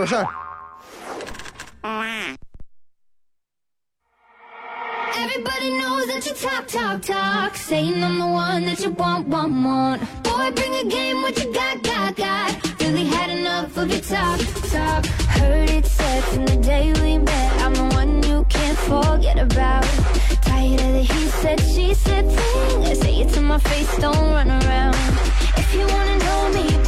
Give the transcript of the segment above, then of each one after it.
for sure. Everybody knows that you talk, talk, talk. Saying I'm the one that you want, want, want. Boy, bring a game, what you got, got, got. Really had enough of your talk, talk. Heard it said from the day we met, I'm the one you can't forget about. Tired of the he said, she said thing. Say it to my face, don't run around. If you wanna know me,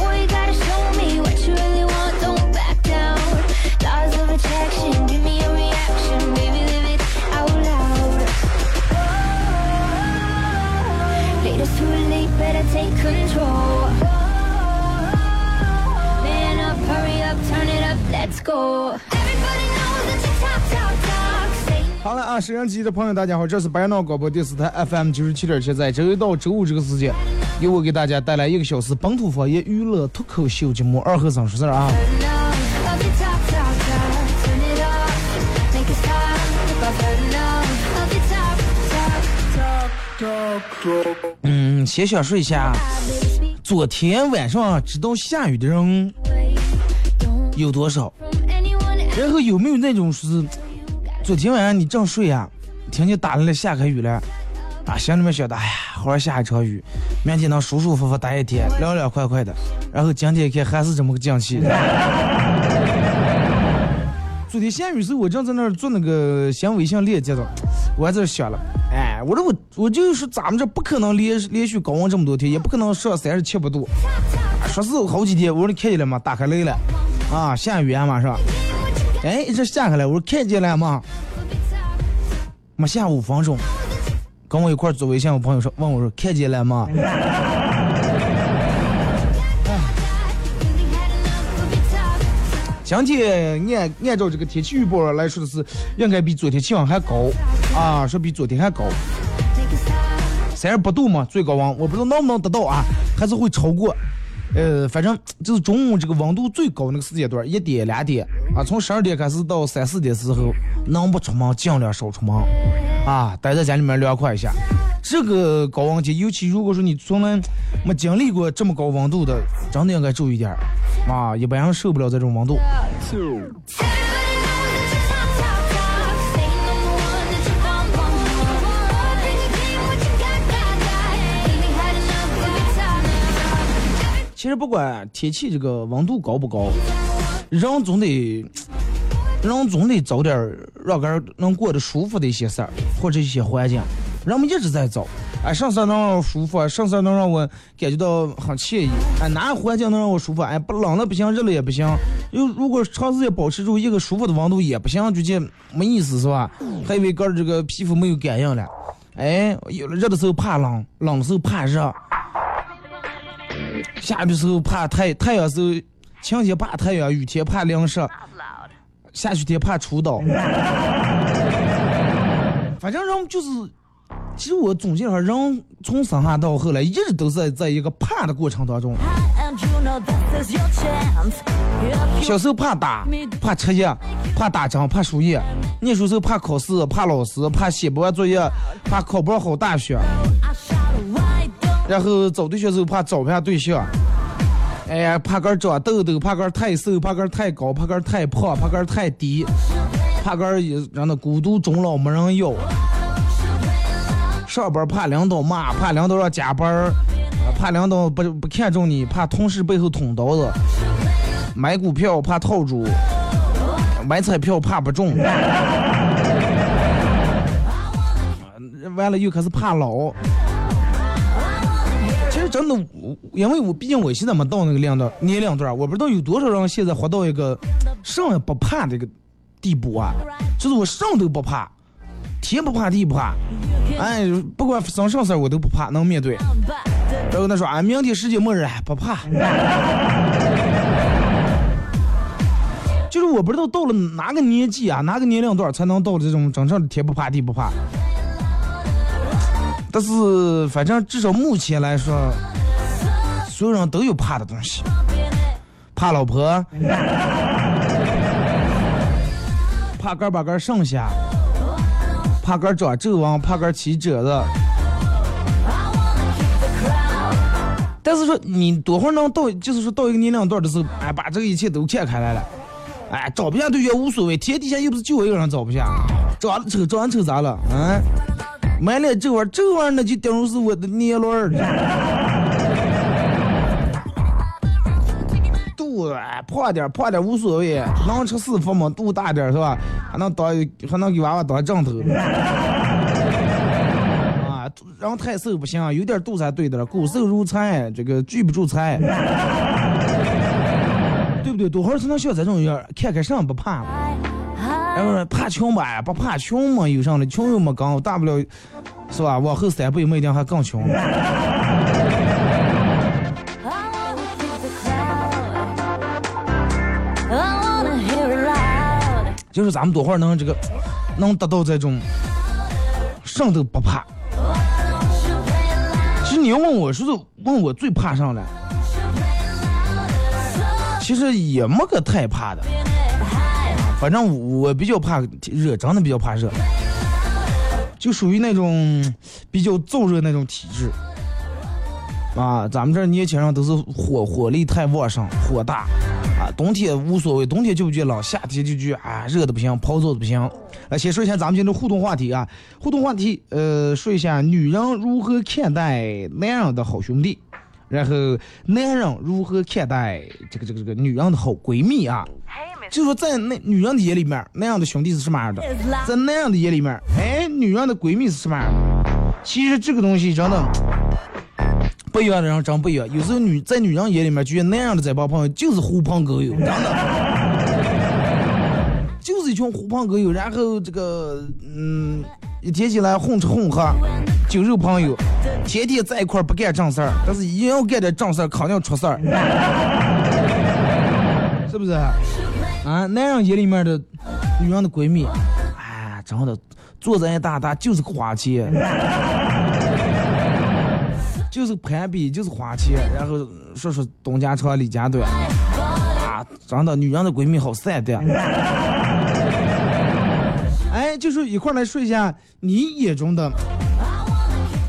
好了啊，摄像机的朋友，大家好，这是白闹广播电视台 FM 九十七点七，在周一到周五这个时间，由我给大家带来一个小时本土方言娱乐脱口秀节目《二和尚说事儿》啊。嗯，先想说一下，昨天晚上知道下雨的人有多少？然后有没有那种是昨天晚上你正睡呀、听见打雷了下开雨了，啊，心里面想的，哎呀，好好下一场雨，明天能舒舒服服待一天，凉凉快快的。然后今天一看还是这么个降气。昨天下雨时，我正在那儿做那个新微信链接的，我还在这想了，哎，我说我我就是咱们这不可能连连续高温这么多天，也不可能上三十七八度，说是好几天，我说你看见了吗？打开雷了，啊，下雨啊嘛是吧？哎，这下下来，我说看见了吗？没下五分钟，跟我一块儿做微信，我朋友说问我说看见了吗？今天按按照这个天气预报来说的是，应该比昨天气温还高。啊，说比昨天还高，三十八度嘛，最高温，我不知道能不能达到啊，还是会超过。呃，反正就是中午这个温度最高那个时间段，一点两点啊，从十二点开始到三四点时候，能不出门尽量少出门。啊，待在家里面凉快一下。这个高温天，尤其如果说你从来没经历过这么高温度的，真的应该注意点儿啊，一般人受不了这种温度。其实不管天气这个温度高不高，人总得人总得找点儿让个人能过得舒服的一些事儿或者一些环境。人们一直在找，哎，什么事儿能让我舒服，什么事儿能让我感觉到很惬意，哎，哪个环境能让我舒服？哎，不冷了不行，热了也不行。又如果长时间保持住一个舒服的温度也不行，就这没意思是吧？还以为个儿这个皮肤没有感应了，哎，有了热的时候怕冷，冷的时候怕热。下雨的时候怕太太阳时候，晴天怕太阳，雨天怕淋湿，下雪天怕出刀。反正人就是，其实我总结哈，人从生下到后来，一直都在在一个怕的过程当中。小时候怕打，怕吃药，怕打针，怕输液；念书时候怕考试，怕老师，怕写不完作业，怕考不上好大学。然后找对象时候怕找不下对象，哎呀，怕个长痘痘，怕个太瘦，怕个太高，怕个太胖，怕个太低，怕个也让那孤独终老没人要。上班怕领导骂，怕领导让加班，怕领导不不看重你，怕同事背后捅刀子。买股票怕套住，买彩票怕不中。完了又开始怕老。真的，我因为我毕竟我现在没到那个年龄年龄段，我不知道有多少人现在活到一个什么不怕的一个地步啊，就是我什么都不怕，天不怕 地不怕，哎，不管发生什么事儿我都不怕，能面对。然后他说啊，明天世界末日，哎，不怕。就是我不知道到了哪个年纪啊，哪个年龄段才能到这种真正的天不怕地不怕。但是反正至少目前来说，所有人都有怕的东西，怕老婆，怕哥把哥剩下，怕哥长皱纹，怕哥起褶子。但是说你多会儿能到，就是说到一个年龄段的时候，哎，把这个一切都看开来了，哎，找不下对象无所谓，天底下又不是就我一个人找不下，找丑，长得丑咋了？嗯，满脸皱纹，皱纹那就等于是我的年轮儿。肚子哎胖点儿胖点儿无所谓，能吃四副嘛，肚子大点儿是吧？还能当还能给娃娃当枕头。啊，人太瘦不行，有点肚才对的了，骨瘦如柴，这个拒不住财，对不对？多会儿才能像这种样儿，看看上不怕然后说怕穷吧，不怕穷嘛，有上的穷又没刚，大不了是吧？往后三辈没一定还更穷。就是咱们多会儿能这个，能达到这种，上都不怕。其实你要问我说是问我最怕上的，其实也没个太怕的，反正我比较怕热，真的比较怕热，就属于那种比较燥热那种体质。啊，咱们这年轻人都是火火力太旺盛，火大，啊，冬天无所谓，冬天就不觉冷，夏天就觉啊热的不行，泡澡的不行。来，先说一下咱们今天的互动话题啊，互动话题，呃，说一下女人如何看待男人的好兄弟，然后男人如何看待这个这个这个女人的好闺蜜啊？就说在那女人的眼里面，那样的兄弟是什么样的？在那样的眼里面，哎，女人的闺蜜是什么样的？其实这个东西真的。不一样的人真不一样，有时候女在女人眼里面，觉得那样的这帮朋友就是狐朋狗友，真的，就是一群狐朋狗友。然后这个，嗯，一天起来混吃混喝，酒肉朋友，天天在一块不干正事儿，但是一要干点正事儿，肯定出事儿，是不是？啊，男人眼里面的女人的闺蜜，哎，真的，做人大大就是花钱。就是攀比，就是花钱，然后说说东家长李家短，啊，真的，女人的闺蜜好善的。就是一块来说一下你眼中的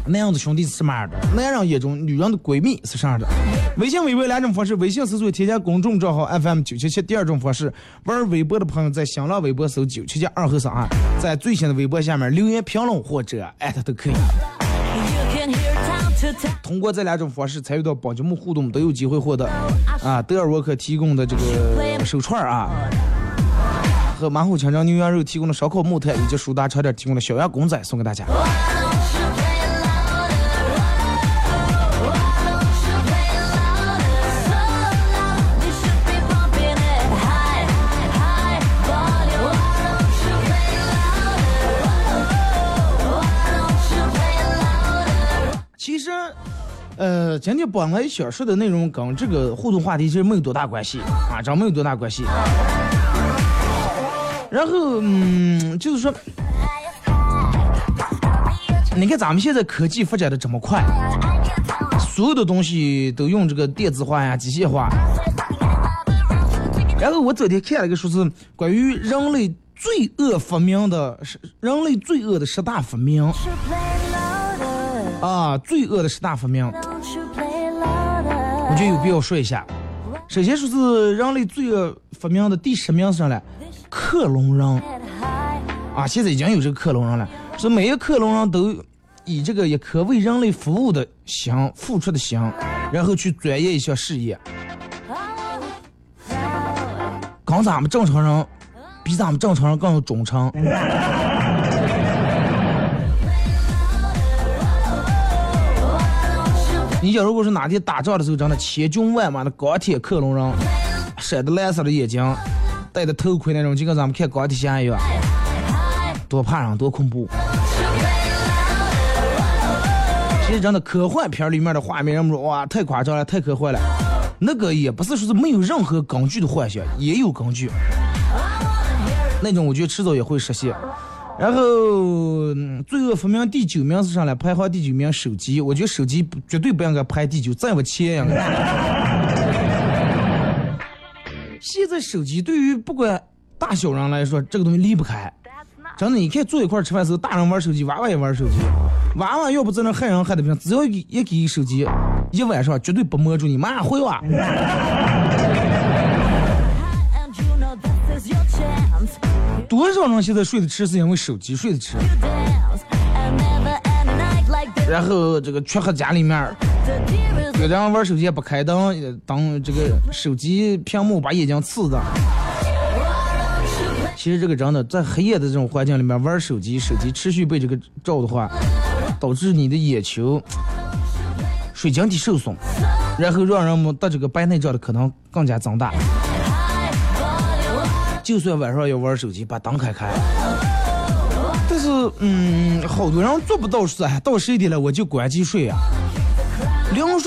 那样的兄弟是什么样的，男人眼中女人的闺蜜是啥样的。微信、微博两种方式，微信搜索添加公众账号 FM 九七七。第二种方式，玩微博的朋友在新浪微博搜九七七二和尚啊，在最新的微博下面留言评论或者艾特都可以。通过这两种方式参与到本节目互动，都有机会获得啊德尔沃克提供的这个手串啊，和马虎强张牛羊肉提供的烧烤木炭，以及舒达超店提供的小羊公仔送给大家。其实，呃，今天本来想说的内容跟这个互动话题其实没有多大关系啊，真没有多大关系。然后，嗯，就是说，你看咱们现在科技发展的这么快，所有的东西都用这个电子化呀、机械化。然后我昨天看了一个说是关于人类罪恶发明的，是人类罪恶的十大发明啊，罪恶的十大发明。我觉得有必要说一下。首先说是人类罪恶发明的第十名是啥呢？克隆人啊，现在已经有这个克隆人了，说每一个克隆人都以这个一颗为人类服务的心付出的心，然后去钻研一项事业，跟咱们正常人比咱们正常人更有忠诚。你想，如果是哪天打仗的时候，真的千军万马的钢铁克隆人，闪着蓝色的眼睛，戴着头盔那种，就跟咱们看钢铁侠一样，多怕人，多恐怖。其实真的科幻片里面的画面，人们说哇太夸张了，太科幻了。那个也不是说是没有任何根据的幻想，也有根据。那种我觉得迟早也会实现。然后，罪恶分明第九名是上来排行第九名手机，我觉得手机绝对不应该排第九，再往前应该。现在手机对于不管大小人来说，这个东西离不开。真的，你看坐一块吃饭时候，大人玩手机，娃娃也玩手机。娃娃要不在那害人害的不行，只要一一给手机，一晚上绝对不摸住你，马上回哇。多少人现在睡得迟是因为手机睡得迟，然后这个缺喝家里面有的人玩手机也不开灯，也当这个手机屏幕把眼睛刺的。其实这个真的在黑夜的这种环境里面玩手机，手机持续被这个照的话，导致你的眼球水晶体受损，然后让人们得这个白内障的可能更加增大。就算晚上要玩手机，把灯开开。但是，嗯，好多人做不到说，哎，到十一点了我就关机睡啊。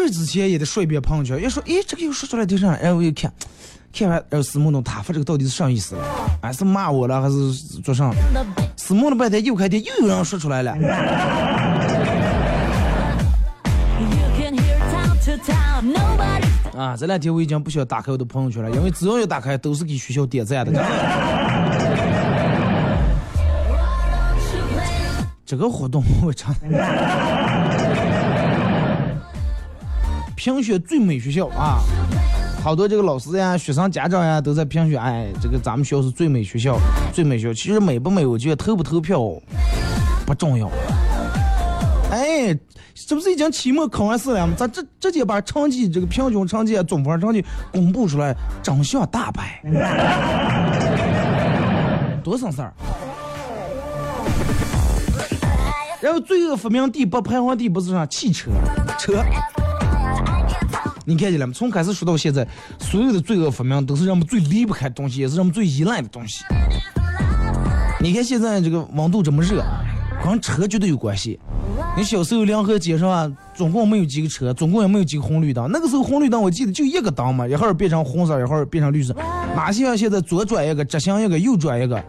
之前也得刷一遍朋友圈，一说，诶，这个又说出来就上了，然后我一看，看完，然后死木弄他发这个到底是啥意思了？哎，是骂我了还是做啥？the big 死木了半天又开店，又有人说出来了。啊，这两天我已经不需要打开我的朋友圈了，因为只要一打开都是给学校点赞的。这个活动我真评选最美学校啊，好多这个老师呀、学生家长呀都在评选，哎，这个咱们学校是最美学校，最美学校。其实美不美，我觉得投不投票不重要。哎，这不是已经期末考完试了吗？咱这直接把成绩这个平均成绩、总分成绩公布出来，真相大白，多省事儿。然后罪恶发明第八排行第不是啥汽车车，你看见了吗？从开始说到现在，所有的罪恶发明都是人们最离不开的东西，也是人们最依赖的东西。你看现在这个温度这么热，跟车绝对有关系。你小时候两河街上啊，总共没有几个车，总共也没有几个红绿灯。那个时候红绿灯我记得就一个灯嘛，一会儿变成红色，一会儿变成绿色。哪像现在左转一个，直行一个，右转一个，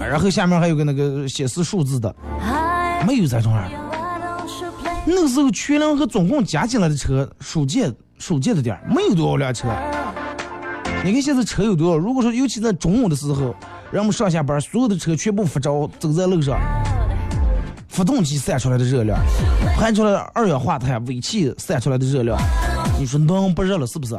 然后下面还有个那个显示数字的，没有这种人。那个时候全量和总共加起来的车，数届数届的点儿，没有多少辆车。你看现在车有多少？如果说尤其在中午的时候，人们上下班，所有的车全部发着，走在路上，发动机散出来的热量，排出来的二氧化碳、尾气散出来的热量，你说能不热了是不是？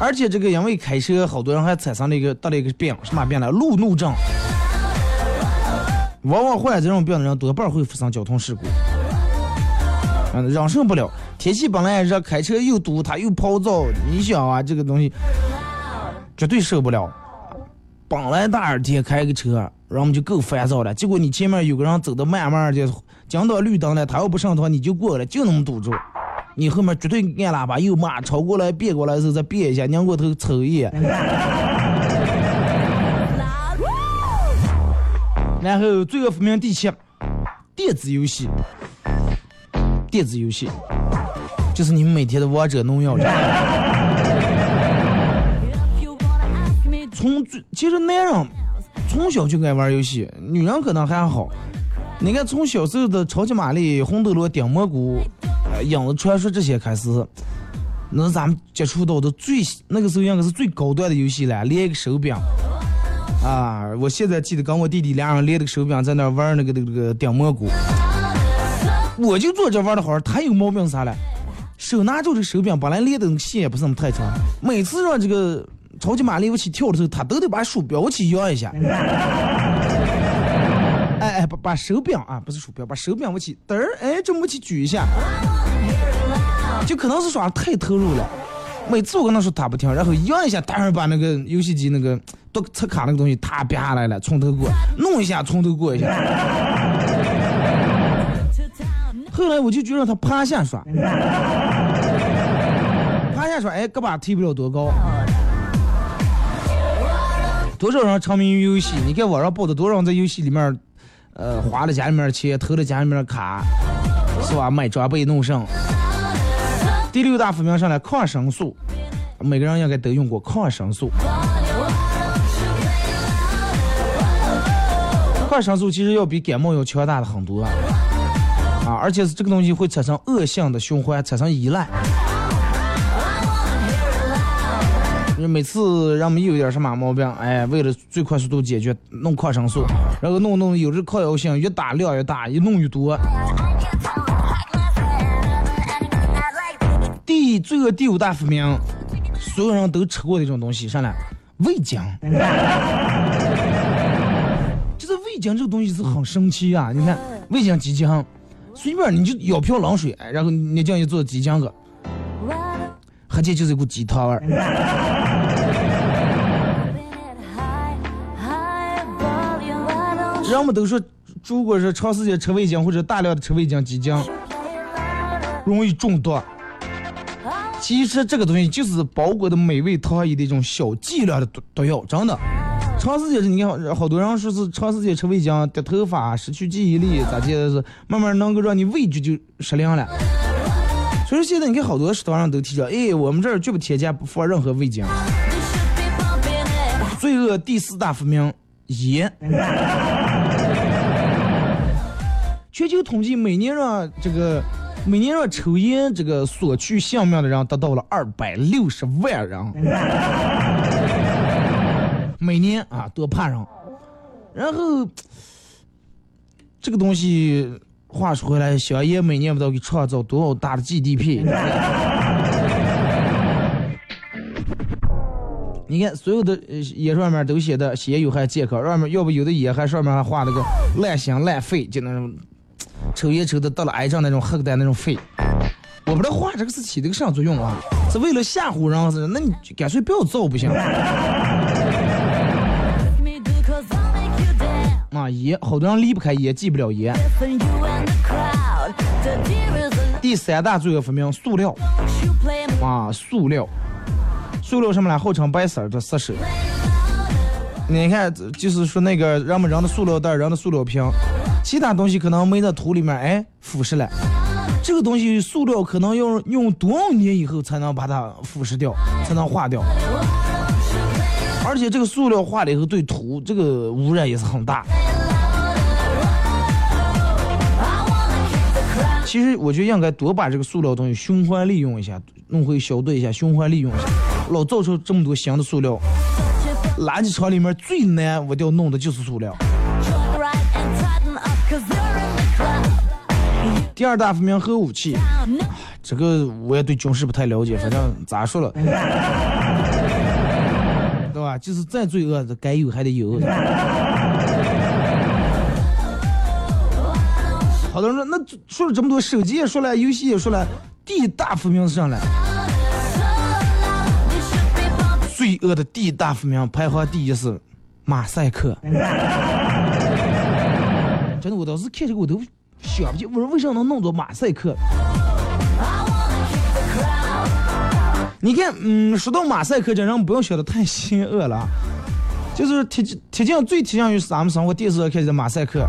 而且这个因为开车，好多人还产生了一个得了一个病，什么病呢？路怒症。往往患这种病的人，多半会发生交通事故。嗯，忍受不了。天气本来热，开车又堵，它又泡燥，你想啊，这个东西绝对受不了。本来大热天开个车，然后我们就够烦躁了。结果你前面有个人走的慢慢的，讲到绿灯了，他要不上的话，你就过了，就那么堵住。你后面绝对按喇叭又骂，超过来别过来的时候再别一下，拧过头瞅一眼然后罪恶分明第七，电子游戏，电子游戏就是你们每天的王者荣耀。从最其实男人从小就爱玩游戏，女人可能还好。你看，从小时候的超级玛丽、红斗罗、顶蘑菇、影子传说这些开始，那咱们接触到的最那个时候应该是最高端的游戏了，连一个手柄。啊！我现在记得跟我弟弟俩人连着个手柄在那玩那个那个那个顶蘑菇，我就坐这玩的好，他有毛病是啥嘞？手拿住这手柄，本来连的线也不是那么太长，每次让这个超级玛丽我去跳的时候，他都得把鼠标我去摇一下。哎哎，把把手柄啊，不是鼠标，把手柄我去嘚儿，哎，这么去举一下，就可能是耍太投入了。每次我跟他说他不听，然后摇一下，当然把那个游戏机那个 读测卡那个东西，他啪下来了，从头过，弄一下从头过一下。后来我就就让他趴下耍，趴下耍，哎，胳膊提不了多高。多少人沉迷于游戏？你看网上报的多少人在游戏里面，呃，花了家里面钱，投了家里面卡，是吧？买装备弄上。第六大发明上来抗生素，每个人应该都用过抗生素。抗生素其实要比感冒要强大的很多啊，而且是这个东西会产生恶性的循环，产生依赖。就每次让我们有点什么毛病，哎，为了最快速度解决，弄抗生素，然后弄弄，有这抗药性越大量越大，一弄越多。第罪恶第五大发明，所有人都吃过的一种东西，上来味精。就是味精这个东西是很神奇啊！你看味精鸡精，随便你就舀瓢冷水，哎然后你这样一做鸡精个，喝起就是一股鸡汤味儿。人们都说，如果是长时间吃味精或者大量的吃味精、鸡精，容易中毒。其实这个东西就是包裹的美味糖衣的一种小剂量的毒毒药，真的。长时间是，你看好多人说是长时间吃味精掉头发、失去记忆力，咋地是慢慢能够让你味觉就失灵了。所以说现在你看好多食堂上都提着，哎，我们这儿绝不添加不放任何味精。罪恶第四大发明盐。全球统计，每年让这个每年让抽烟这个索取性命的人达到了二百六十万人，每年啊多怕人。然后这个东西话说回来，香烟每年不知道给创造多少大的 GDP。你看，所有的呃烟上面都写的吸烟有害健康，上面要不有的烟还上面还画了个烂心烂肺，就那种抽烟抽的得了癌症那种黑的那种肺。我不知道画这个是起的个啥作用啊？是为了吓唬人是？那你干脆不要造不行？啊，烟，好多人离不开烟，戒不了烟。第三大罪恶发明，塑料。啊，塑料。塑料什么呢？号称白色的色手。你看，就是说那个人们扔的塑料袋、扔的塑料瓶，其他东西可能没在土里面，哎，腐蚀了。这个东西塑料可能要用多少年以后才能把它腐蚀掉，才能化掉。而且这个塑料化了以后，对土这个污染也是很大。其实我觉得应该多把这个塑料东西循环利用一下，弄回小队一下，循环利用一下。老造出这么多新的塑料，垃圾场里面最难我掉弄的就是塑料。第二大发明核武器，这个我也对军事不太了解，反正咋说了，对吧？就是再罪恶的该有还得有。好多人说，那说了这么多，手机也说了，游戏也说了，第一大发明是啥呢？罪恶的第一大发明排行第一是马赛克。真的，我当时看这个我都想不起，我说为啥能弄到马赛克？你看，嗯，说到马赛克，这人不用想的太邪恶了，就是贴贴近最贴近于咱们生活电视上看见的马赛克。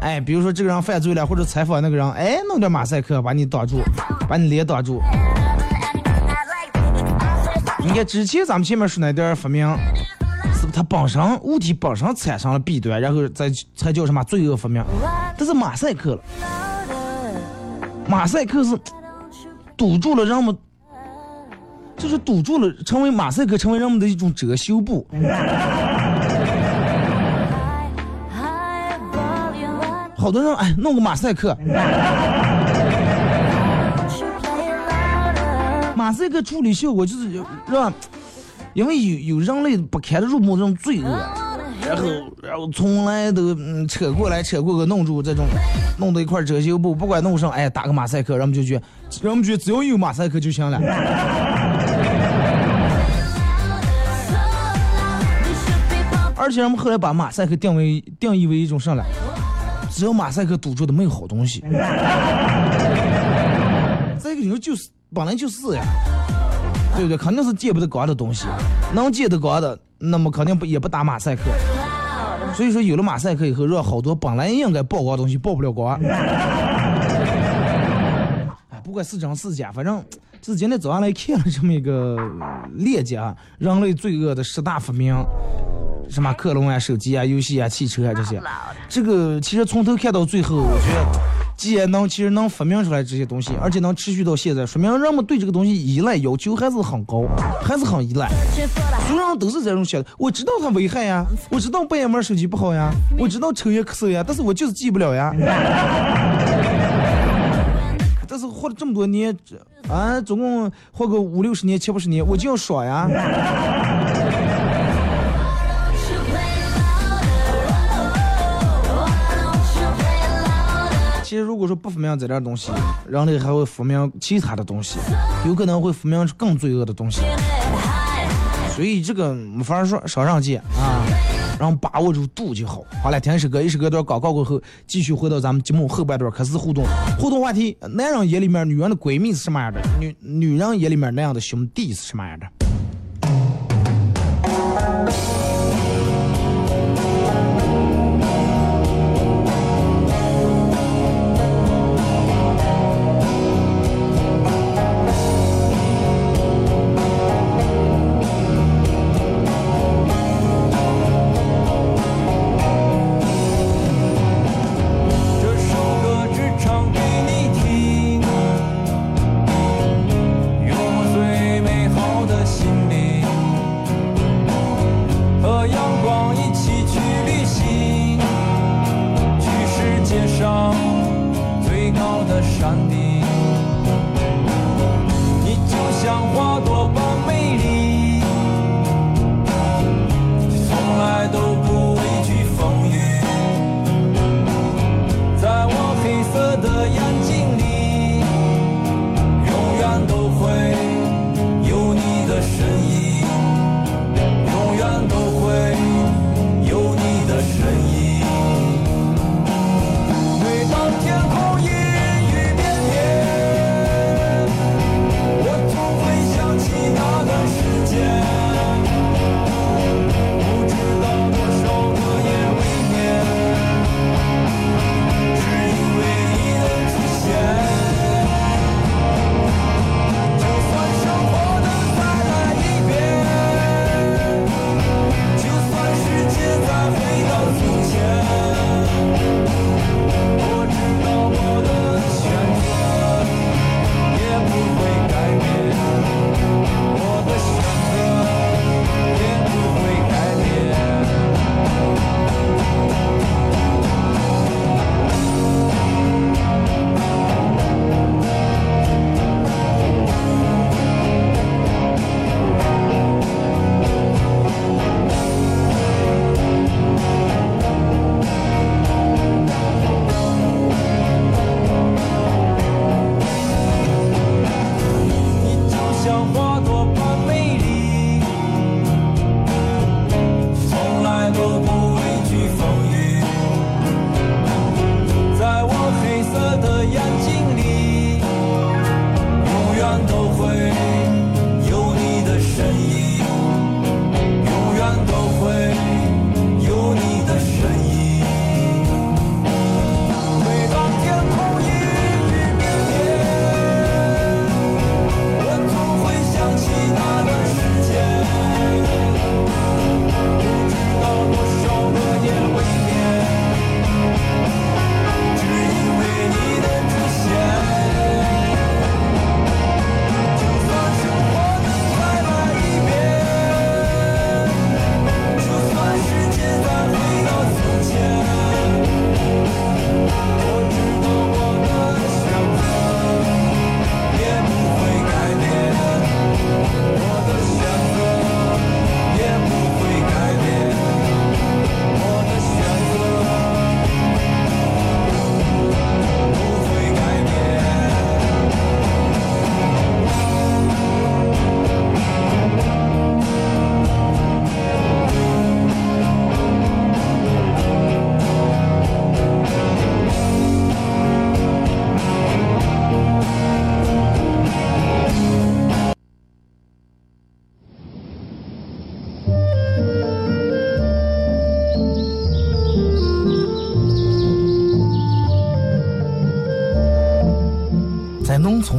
哎，比如说这个人犯罪了，或者采访那个人，哎，弄点马赛克把你挡住，把你脸挡住。你看之前咱们前面说那点发明，是不是它本身物体本身产生了弊端，然后再才叫什么罪恶发明？这是马赛克了。马赛克是堵住了人们，就是堵住了，成为马赛克成为人们的一种遮羞布。好多人哎，弄个马赛克。马赛克处理效果就是让，因为有有人类不堪入目这种罪恶，然后然后从来都嗯扯过来扯过个弄住这种，弄到一块遮羞布，不管弄上哎打个马赛克，人们就觉人们觉得只要有马赛克就行了。而且人们后来把马赛克定为定义为一种啥了？只要马赛克堵住的没有好东西。这个牛就是本来就是呀，对不对？肯定是见不得光的东西，能见得光的，那么肯定不也不打马赛克。所以说有了马赛克以后，让好多本来应该曝光的东西曝不了光。哎，不管是真是假，反正是今天早上来看了这么一个链接啊，人类罪恶的十大发明，什么克隆啊、手机啊、游戏啊、汽车啊这些。这个其实从头看到最后，我觉得既然能其实能发明出来这些东西，而且能持续到现在，说明人们对这个东西依赖要求还是很高，还是很依赖。所有人都是这种想的，我知道它危害呀，我知道半夜玩手机不好呀，我知道抽烟咳嗽呀，但是我就是戒不了呀。但是活了这么多年，啊，总共活个五六十年、七八十年，我就要爽呀。如果说不发明这点东西，人类还会发明其他的东西，有可能会发明出更罪恶的东西。所以这个没法说少上戒啊，然后把握住度就好。好了，听一首歌，一首歌段广告过后，继续回到咱们节目后半段开始互动。互动话题：男人眼里面女人的闺蜜是什么样的？女女人眼里面那样的兄弟是什么样的？最高的山顶。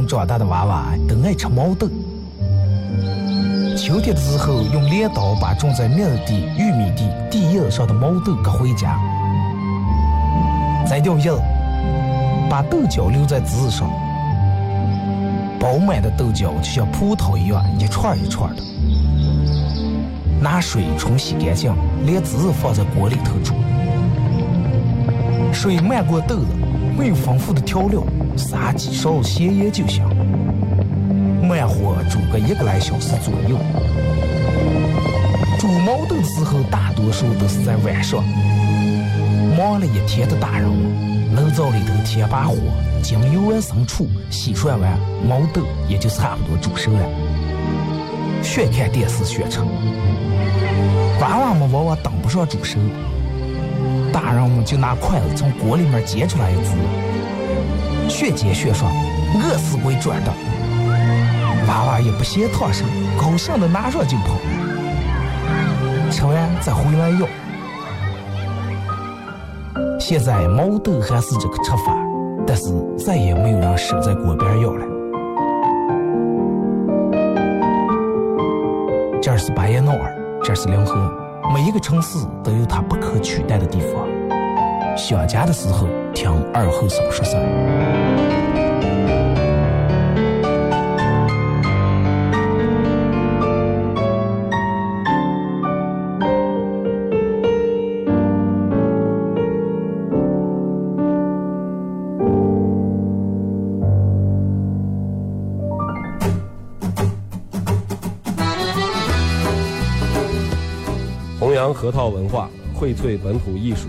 长大的娃娃都爱吃毛豆。秋天的时候，用镰刀把种在麦地、玉米地地叶上的毛豆割回家，摘掉叶，把豆角留在枝上。饱满的豆角就像葡萄一样，一串一串的。拿水冲洗干净，连籽放在锅里头煮。水漫过豆子，没有丰富的调料，撒几勺咸盐就行。慢火煮个一个来小时左右。煮毛豆的时候，大多数都是在晚上。忙了一天的大人们，炉灶里头添把火，将油温生出，洗涮完，毛豆也就差不多煮熟了。学看电视学成。娃娃们往往等不上煮熟，大人们就拿筷子从锅里面夹出来一只，学煎学涮，饿死鬼转的。娃娃也不嫌烫手，高兴的拿上就跑，吃完再回来要。现在毛豆还是这个吃法，但是再也没有人守在锅边要了。这是巴彦淖尔，这是临河，每一个城市都有它不可取代的地方。想家的时候，听二后生说事儿。弘扬核桃文化，荟萃本土艺术。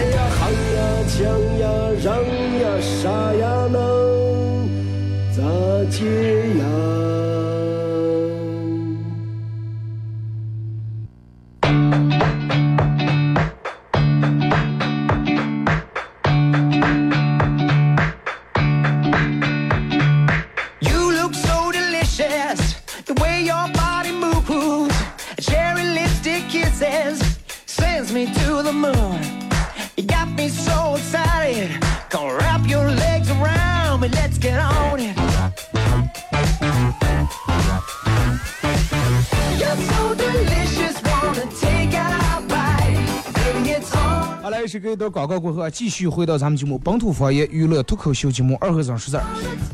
哎呀喊呀抢呀嚷呀啥呀能咋接？给一段广告过后啊，继续回到咱们节目本土方言娱乐脱口秀节目二和尚说事儿。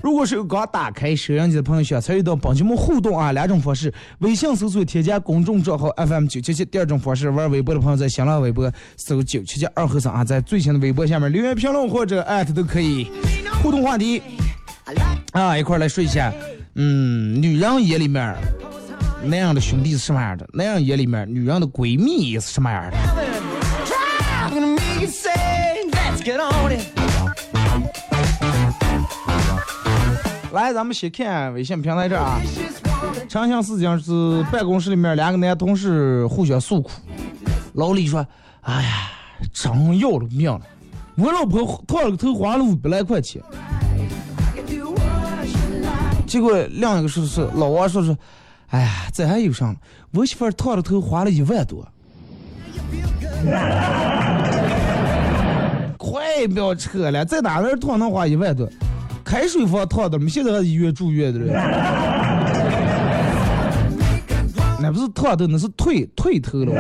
如果是刚打开收音机的朋友，想参与到本节目互动啊，两种方式：微信搜索添加公众账号 FM 九七七；第二种方式，玩微博的朋友在新浪微博搜九七七二和尚啊，在最新的微博下面留言评论或者艾特都可以。互动话题啊，一块来说一下，嗯，女人眼里面那样的兄弟是什么样的？那样眼里面女人的闺蜜也是什么样的？来，咱们先看微信平台这啊。长相事情是办公室里面两个男同事互相诉苦，老李说：“哎呀，真要了命了，我老婆烫了个头花了五百来块钱。”结果另一个说是老王说是：“哎呀，这还有啥呢？我媳妇烫了头花了一万多。”快不要扯了，在哪儿烫能花一万多？开水房烫的，我们现在还医院住院的人。那不是烫的，那是退退头了。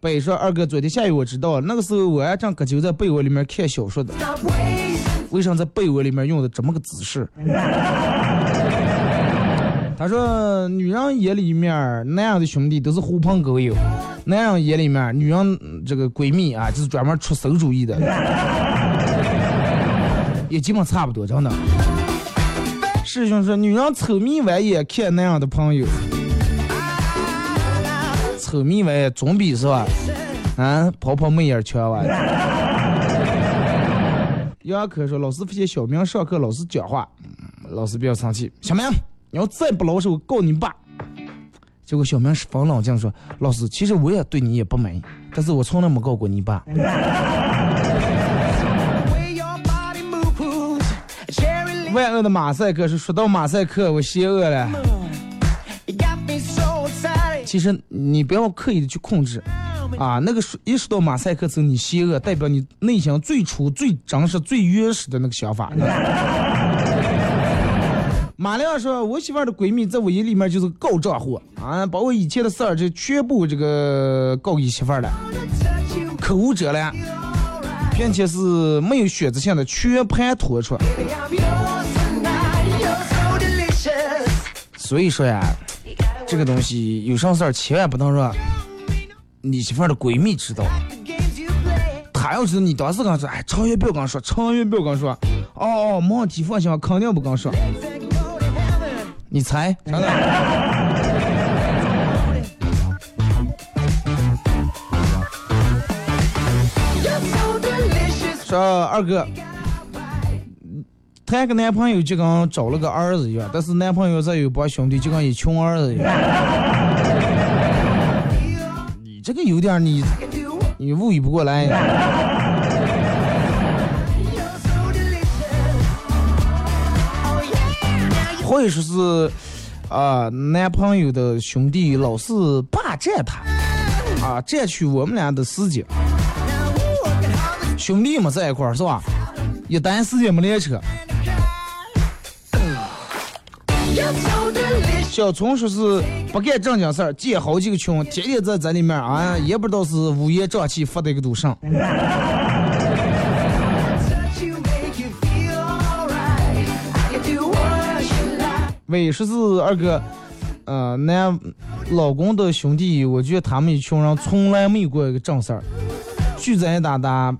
北说二哥，昨天下雨我知道，那个时候我还正搁就在被窝里面看小说的，为啥在被窝里面用的这么个姿势？他说，女人眼里面那样的兄弟都是狐朋狗友，男人眼里面女人这个闺蜜啊，就是专门出馊主意的，也基本差不多，真的。师兄说，女人丑眯歪眼看那样的朋友，丑眯歪总比是吧？啊，泡泡妹儿强哇。杨科说，老师发现小明上课老是讲话，老师比较生气，小明，你要再不老实，我告你爸。结果小明是防老将说：“老师，其实我也对你也不满意，但是我从来没告过你爸。”万恶的马赛克是说到马赛克，我邪恶了。其实你不要刻意的去控制，啊，那个说一说到马赛克之后，你邪恶，代表你内心最初、最真实、最原始的那个想法。马亮说：“我媳妇儿的闺蜜在我眼里面就是告状货啊，把我以前的事儿就全部这个告给媳妇儿了，口无遮拦，并且是没有选择性的全盘托出。所以说呀，这个东西有啥事儿千万不能让你媳妇儿的闺蜜知道。” The games you play. 他要是你当时跟他说，哎，长远不要跟我说，长远不要跟我说，哦哦，没问题，放心，肯定不跟我说。你猜，真的？You're so delicious. 说二哥，谈个男朋友就跟找了个儿子一样，但是男朋友再有帮兄弟就跟一穷儿子一样。你这个有点儿你你无语不过来。Yeah. 或者说是啊、男朋友的兄弟老是霸占他，啊，占据我们俩的时间。兄弟们在一块儿是吧？一单时间没连车。小聪说是不干正经事儿，建好几个群，天天在在里面啊，也不知道是乌烟瘴气发的一个赌上。Like. 喂，说是二哥，呃，男老公的兄弟，我觉得他们一群人从来没有过一个正事儿，聚在一搭搭，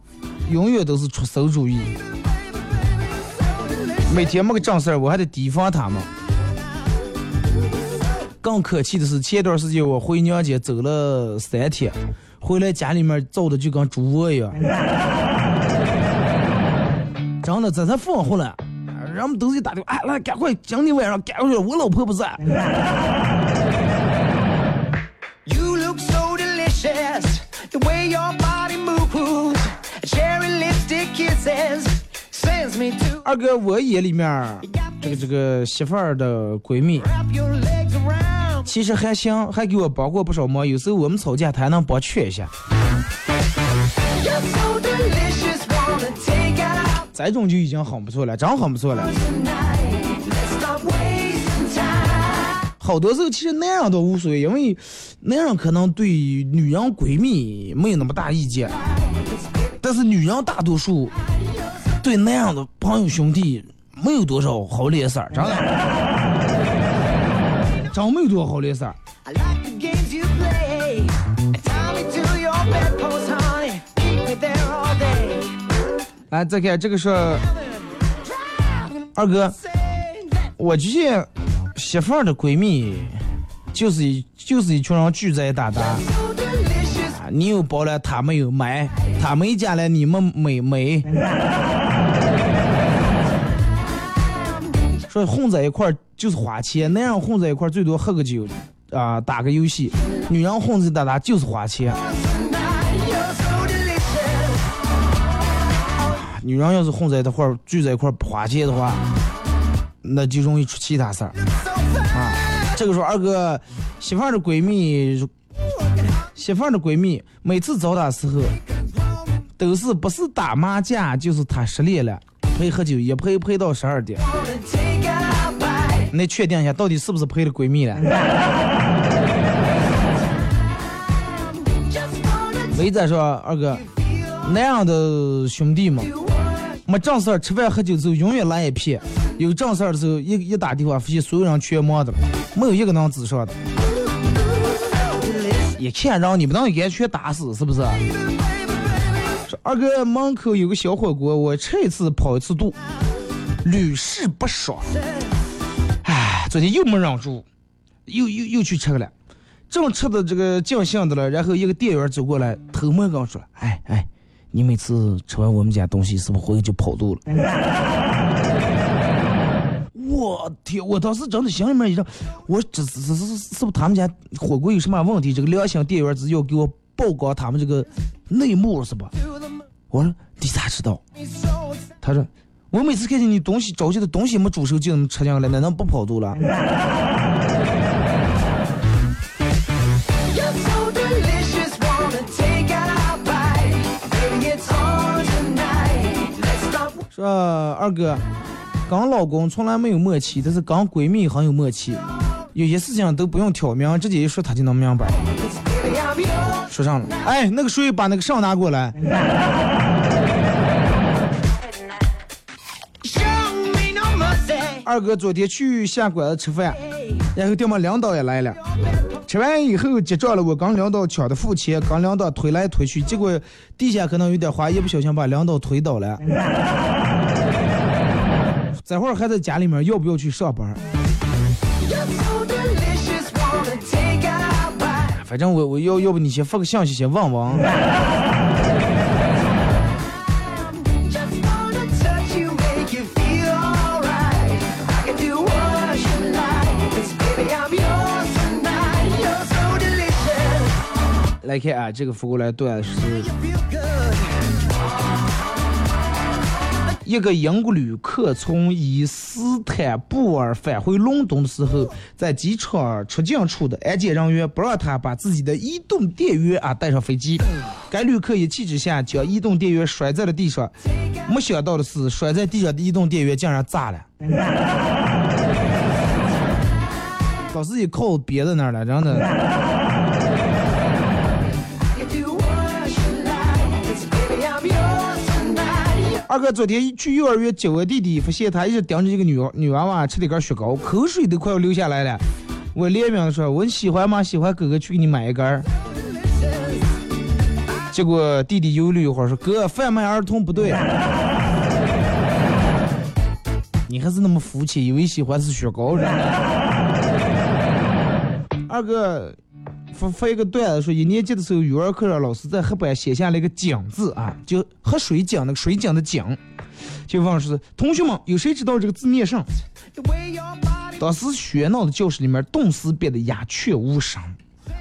永远都是出馊主意。每天没个正事儿，我还得提防他们。更可气的是，前段时间我回娘家走了三天，回来家里面造的就跟猪窝一样，真的这才放回来。然后我们都得打电话，哎，来，赶快，今天晚上赶过去，我老婆不在。you look so delicious，the way your body move。二哥，我眼里面这个这个媳妇儿的闺蜜其实还行，还给我帮过不少忙，有时候我们吵架她还能帮劝一下。这种就已经很不错了，真很不错了。好多时候其实男人都无所谓，因为男人可能对女人闺蜜没有那么大意见，但是女人大多数对男人的朋友兄弟没有多少好脸色，真的，真没有多少好脸色。来，再看这个是二哥，我觉得媳妇儿的闺蜜就是一就是一群人聚在一搭搭。so delicious. 啊你有包了，他没有买；他没家了，你们没没。说混在一块儿就是花钱，男人混在一块儿最多喝个酒，啊、打个游戏；女人混在打打就是花钱。女人要是混在一块儿聚在一块儿不花钱的话，那就容易出其他事儿。啊，这个时候二哥媳妇儿的闺蜜，媳妇儿的闺蜜每次找她时候，都是不是打麻将就是她失恋了，陪喝酒也陪陪到十二点。Wanna take a bite. 你确定一下，到底是不是陪的闺蜜了？没在说二哥，那样的兄弟嘛，没正事儿吃饭喝酒之后永远来一片，有正事儿的时候一一打电话，发现所有人全忙的了，没有一个能自上的。一看人，你不能给人全打死，是不是？说二哥门口有个小火锅，我吃一次跑一次肚，屡试不爽。唉，昨天又没忍住，又又又去吃了。正吃的这个尽兴的了，然后一个店员走过来，偷摸跟我说：“哎哎，你每次吃完我们家东西，是不是回去就跑肚了？”我 我天！我当时真的心里面一阵，我这是是是不是他们家火锅有什么问题？这个良心店员只要给我曝光他们这个内幕是吧？我说你咋知道？他说我每次看见你东西着急的东西没煮熟就能吃进来，难道不跑肚了？说二哥，跟老公从来没有默契，但是跟闺蜜很有默契，有些事情都不用挑明，直接一说她就能明白。说上了，哎，那个谁把那个上拿过来。二哥昨天去下馆子吃饭，然后对面领导也来了。吃完以后结账了，我跟领导抢的付钱，跟领导推来推去，结果地下可能有点滑，一不小心把领导推倒了。这会儿还在家里面，要不要去上班.反正我我要要不你先发个信息先问问。来看啊，这个发过来段是.一个英国旅客从伊斯坦布尔返回伦敦的时候，在机场出境处的安检人员不让他把自己的移动电源啊带上飞机。该旅客一气之下将移动电源摔在了地上，没想到的是，摔在地上的移动电源竟然炸了。把自己靠别在那儿了，真的。二哥昨天去幼儿园接我弟弟，发现他一直盯着一个女女娃娃吃了一根雪糕，口水都快要流下来了。我连忙说：“我喜欢吗？喜欢哥哥去给你买一根。”结果弟弟犹豫一会儿说：“哥，贩卖儿童不对。”你还是那么肤浅，以为喜欢是雪糕，真的。二哥发发一个段子说，一年级的时候，语文课上老师在黑板写下了一个“井”字啊，就喝水井那个水井的井，就问是同学们有谁知道这个字念上？当时喧闹的教室里面顿时变得鸦雀无声，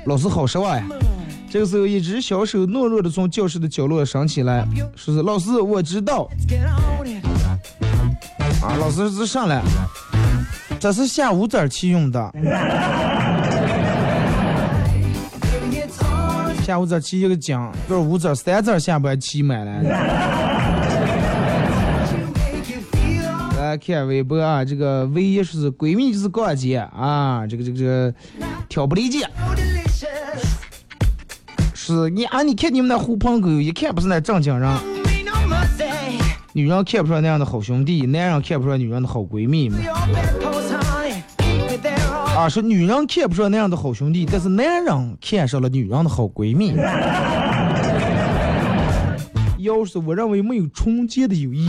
老师好失望呀。这个时候，一只小手懦弱的从教室的角落升起来，说是老师，我知道。啊，老师是上来，这是下五子棋用的，下五子棋一个井，不是五子三子下边棋买来。来看微博啊，这个唯一是闺蜜就是逛街啊，这个这个这个挑不离间。是你啊，你看你们那狐朋狗友，一看不是那正经人。女人看不出来那样的好兄弟，男人看不出来女人的好闺蜜嘛。啊，说女人看不上那样的好兄弟，但是男人看上了女人的好闺蜜。要是我认为没有纯洁的友谊.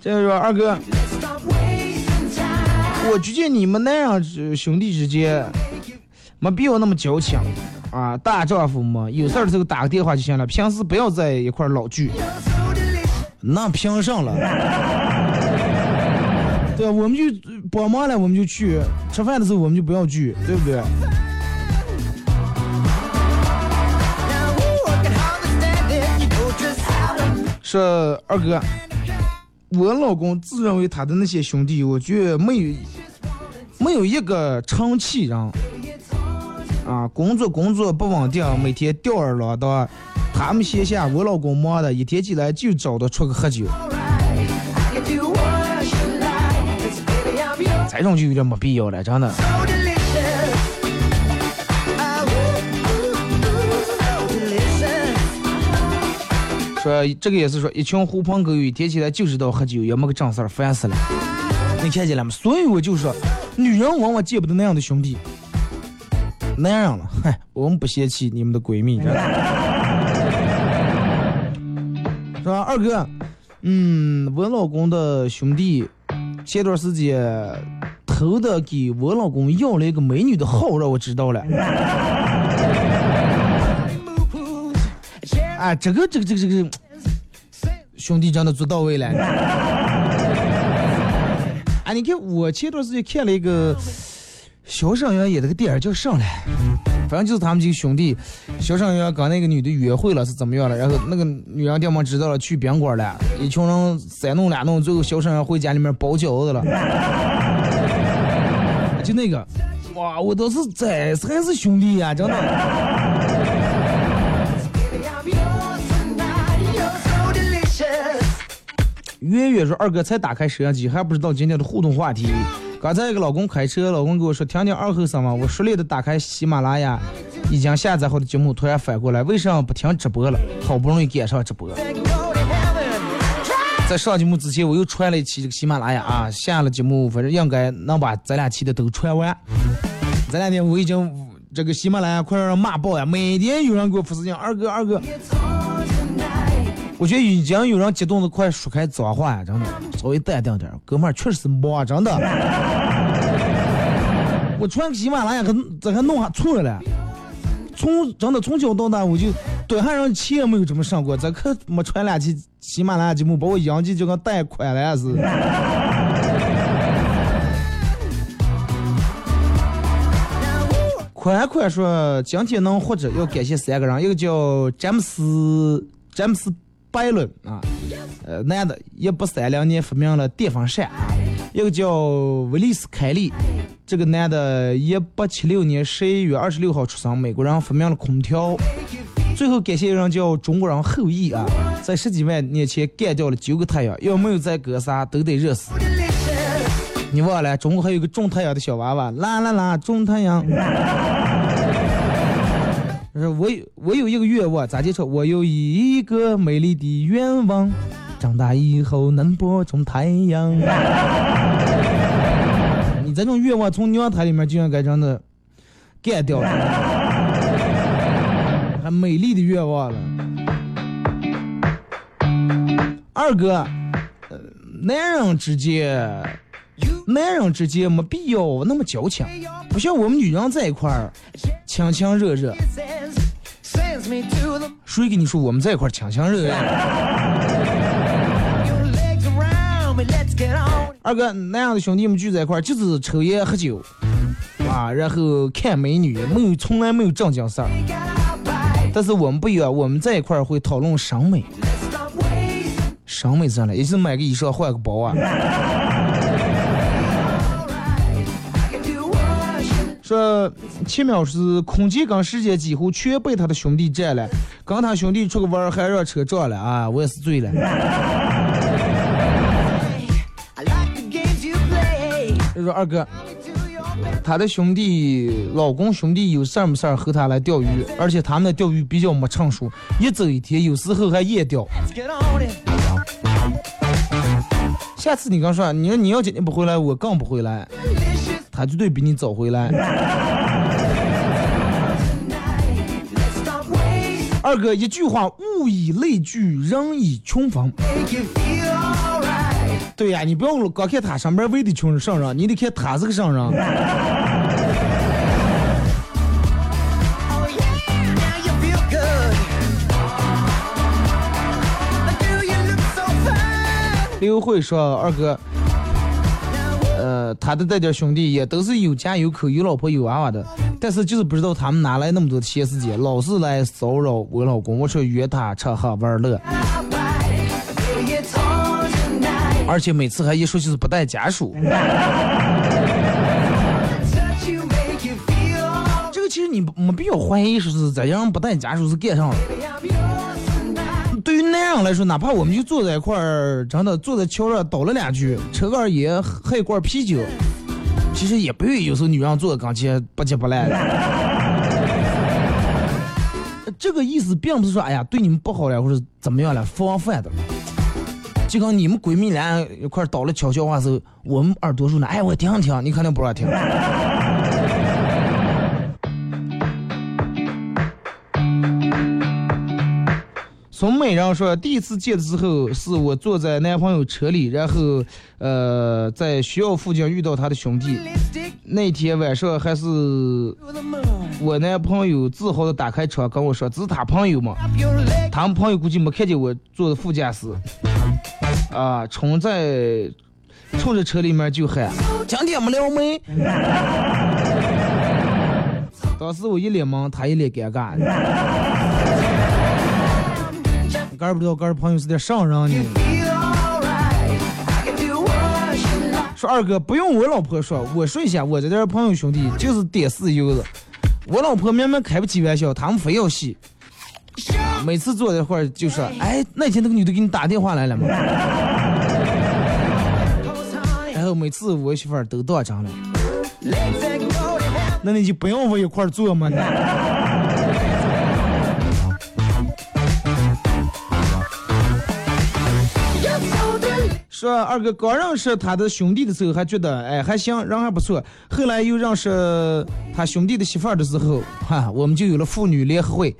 这个说二哥.我觉得你们男人之兄弟之间没必要那么矫情啊，大丈夫嘛，有事儿的时候打个电话就行了，平时不要在一块儿老聚。那凭上了。对啊，我们就帮忙了，我们就去吃饭的时候，我们就不要聚，对不对说二哥，我老公自认为他的那些兄弟，我觉得没有没有一个成气人啊，工作工作不稳定，每天吊儿郎当。他们线下，我老公忙的，一天起来就找他出去喝酒，这种就有点没必要了，真的。说这个也是说，一群狐朋狗友一天起来就知道喝酒，也没个正事儿，烦死了。你看见了吗？所以我就说，女人往往见不得那样的兄弟。男人了，嗨，我们不嫌弃你们的闺蜜，是吧？二哥，嗯，我老公的兄弟前段时间偷的给我老公要了一个美女的号，让我知道了。Moo-poos. Cherry 哎，这个这个这个这个，兄弟真的做到位了。哎，你看我前段时间看了一个小沈阳演的个电影叫《上来》，反正就是他们几个兄弟，小沈阳跟那个女的约会了是怎么样了？然后那个女人爹妈知道了，去宾馆了，一群人三弄两弄，最后小沈阳回家里面包饺子了。就那个，哇，我都是这还是兄弟呀、真的。月月说：“二哥才打开摄像机，还不知道今天的互动话题。刚才一个老公开车，老公跟我说听听二后生嘛，我熟练的打开喜马拉雅，已经下载好的节目，突然反过来，为什么不听直播了？好不容易赶上直播.在上节目之前，我又传了一期这个喜马拉雅啊，下了节目，反正应该能把咱俩期的都传完。这两天我已经这个喜马拉雅快让人骂爆呀，每天有人给我发私信，二哥二哥，我觉得已经有人激动的快说开脏话呀，真的，稍微淡定点，哥们儿确实是忙，真的。我穿喜马拉雅还这还弄下错了，从真的从小到大我就短汉人气也没有这么上过，这可没传两期喜马拉雅节目，把我养鸡就跟贷款了似的。宽宽 说：“今天能活着要感谢三个人，一个叫詹姆斯詹姆斯白伦啊，呃，男的，一八三零年发明了电风扇；一个叫威利斯凯利，这个男的，一八七六年十一月二十六号出生，美国人发明了空调。最后感谢一人叫中国人后羿啊，在十几万年前干掉了九个太阳，要没有再割仨，都得热死。你忘了，中国还有个种太阳的小娃娃，啦啦啦，种太阳。是我有我有一个愿望，咋介绍？我有一个美丽的愿望，长大以后能播种太阳。你这种愿望从娘胎里面就应该真的干掉了，还美丽的愿望了。二哥，呃，男人之间，男人之间没必要那么矫情，不像我们女人在一块儿亲亲热热。谁跟你说我们在一块儿亲亲热热？二哥，那样的兄弟们聚在一块儿就是抽烟喝酒，啊，然后看美女，没有从来没有正经事儿。但是我们不一样，我们在一块儿会讨论审美，审美上来，也就是买个衣裳换个包啊。说七秒是空间跟时间几乎全被他的兄弟占了，跟他兄弟出个弯儿还让车撞了啊！我也是醉了。他说二哥，他的兄弟老公兄弟有事儿没事儿和他来钓鱼，而且他们的钓鱼比较没成熟，一走一天，有时候还夜钓。下次你刚说，你说你要今天不回来，我更不回来，他绝对比你早回来。二哥一句话，物以类聚，人以群分。对呀，你不要光看他上边围的穷人上人，你得看他是个上人。刘慧说，二哥。呃，他的这点兄弟也都是有家有口有老婆有娃娃的，但是就是不知道他们哪来那么多的闲时间，老是来骚扰我老公。我说约他吃喝玩乐，而且每次还一说就是不带家属。这个其实你没必要怀疑说是这样不带家属是干上了。对于男人来说，哪怕我们就坐在一块儿，真的坐在桥上倒了两句，抽根烟，喝一罐啤酒，其实也不愿意有时候女人坐在跟前不急不赖的。这个意思并不是说，哎呀，对你们不好了，或者怎么样了，防范的。就跟你们闺蜜俩一块儿倒了悄悄话时候，我们耳朵说呢，哎，我听听，你肯定不让听。松美人说，第一次见的时候是我坐在男朋友车里，然后呃在学校附近遇到他的兄弟。那天晚上还是我男朋友自豪的打开车跟我说这是他朋友嘛，他们朋友估计没看见我坐的副驾驶，啊，冲在冲着车里面就喊今天没撩妹。当时我一脸懵，他一脸尴尬。个儿不知道个儿朋友是点上人呢。说二哥不用我老婆说，我说一下，我这点朋友兄弟就是点死油子。我老婆明明开不起玩笑，他们非要洗。每次坐一会儿就说，哎，那天那个女的给你打电话来了吗？然后每次我媳妇儿都当真了。那你就不用我一块儿坐嘛。说二哥刚认识他的兄弟的时候还觉得哎还行，人还不错。后来又认识他兄弟的媳妇儿的时候，哈，我们就有了妇女联合会。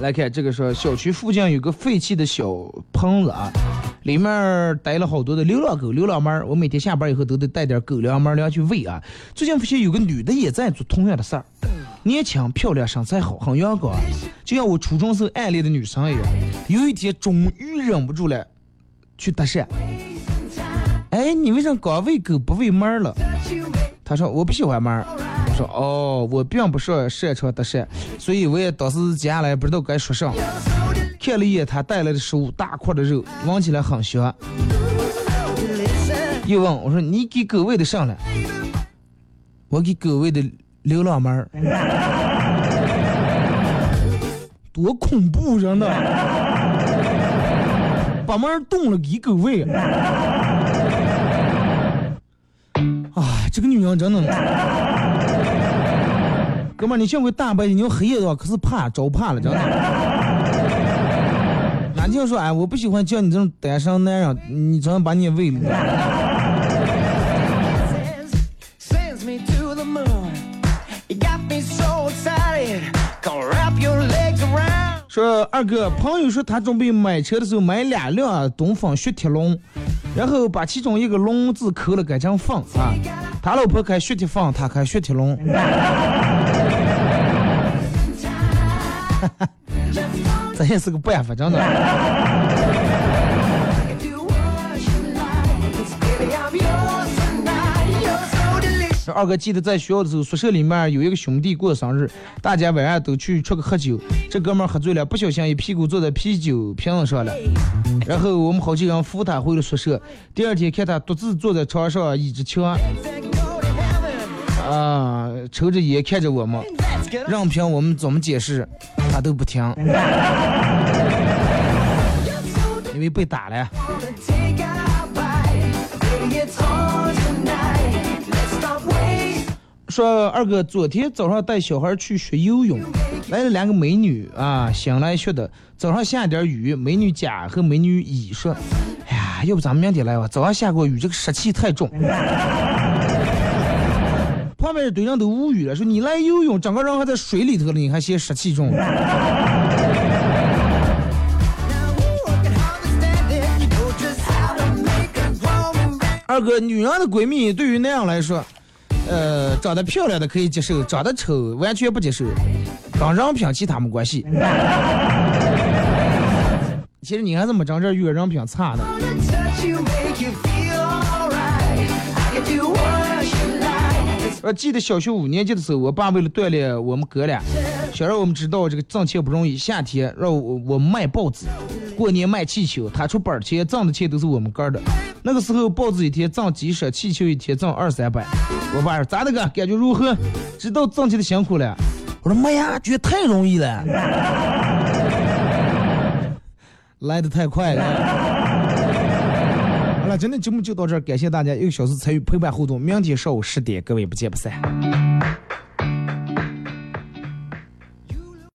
来看这个说，小区附近有个废弃的小棚子啊，里面逮了好多的流浪狗、流浪猫儿。我每天下班以后都得带点狗粮、猫粮去喂啊。最近发现有个女的也在做同样的事儿，年轻、漂亮、身材好，很阳光，就像我初中时候暗恋的女生一样。有一天终于忍不住了，去搭讪。哎，你为啥光喂狗不喂猫儿了？他说我不喜欢猫儿。我说哦，我并不是擅长搭讪，所以我也当时接下来不知道该说啥。看了一眼他带来的食物，大块的肉，闻起来很香。又问我说：“你给狗喂的上来？”我给狗喂的流浪猫，多恐怖人呐！把猫儿冻了给狗喂。啊，这个女人真的。哥们儿，你幸亏大白天你要黑夜的话，可是怕招怕了，真的。哪听说哎，我不喜欢叫你这种单身男人，你真把你喂了。说二哥，朋友说他准备买车的时候买两辆东风雪铁龙，然后把其中一个龙字抠了改成凤啊。他老婆开雪铁凤，他开雪铁龙。这也是个办法，真的。二哥记得在学校的时候，宿舍里面有一个兄弟过生日，大家晚上都去出去喝酒。这哥们喝醉了，不小心一屁股坐在啤酒瓶子上了，然后我们好几个人扶他回了宿舍。第二天看他独自坐在床上倚着墙，啊，抽着烟看着我们，任凭我们怎么解释，他都不听，因为被打了。说二哥昨天早上带小孩去学游泳，来了两个美女啊，新来学的。早上下点雨，美女甲和美女乙说：“哎呀，要不咱们明天来吧？早上下过雨，这个湿气太重。”旁边一堆人都无语了，说：“你来游泳，整个人还在水里头了，你还嫌湿气重？”二哥，女人的闺蜜对于那样来说。呃，长得漂亮的可以接受，长得丑完全不接受，跟人品其他没关系。其实你还是没长这遇人品差的。我记得小学五年级的时候，我爸为了锻炼我们哥俩，想让我们知道这个挣钱不容易，夏天让我我卖报纸，过年卖气球，他出本钱，挣的钱都是我们哥的。那个时候报纸一天挣几十，气球一天挣二三百。我爸说咋的哥感觉如何？知道挣钱的辛苦了。我说妈呀，觉得太容易了，来的太快了。今天节目就到这儿，感谢大家一个小时参与陪伴互动。明天上午十点，各位不见不散。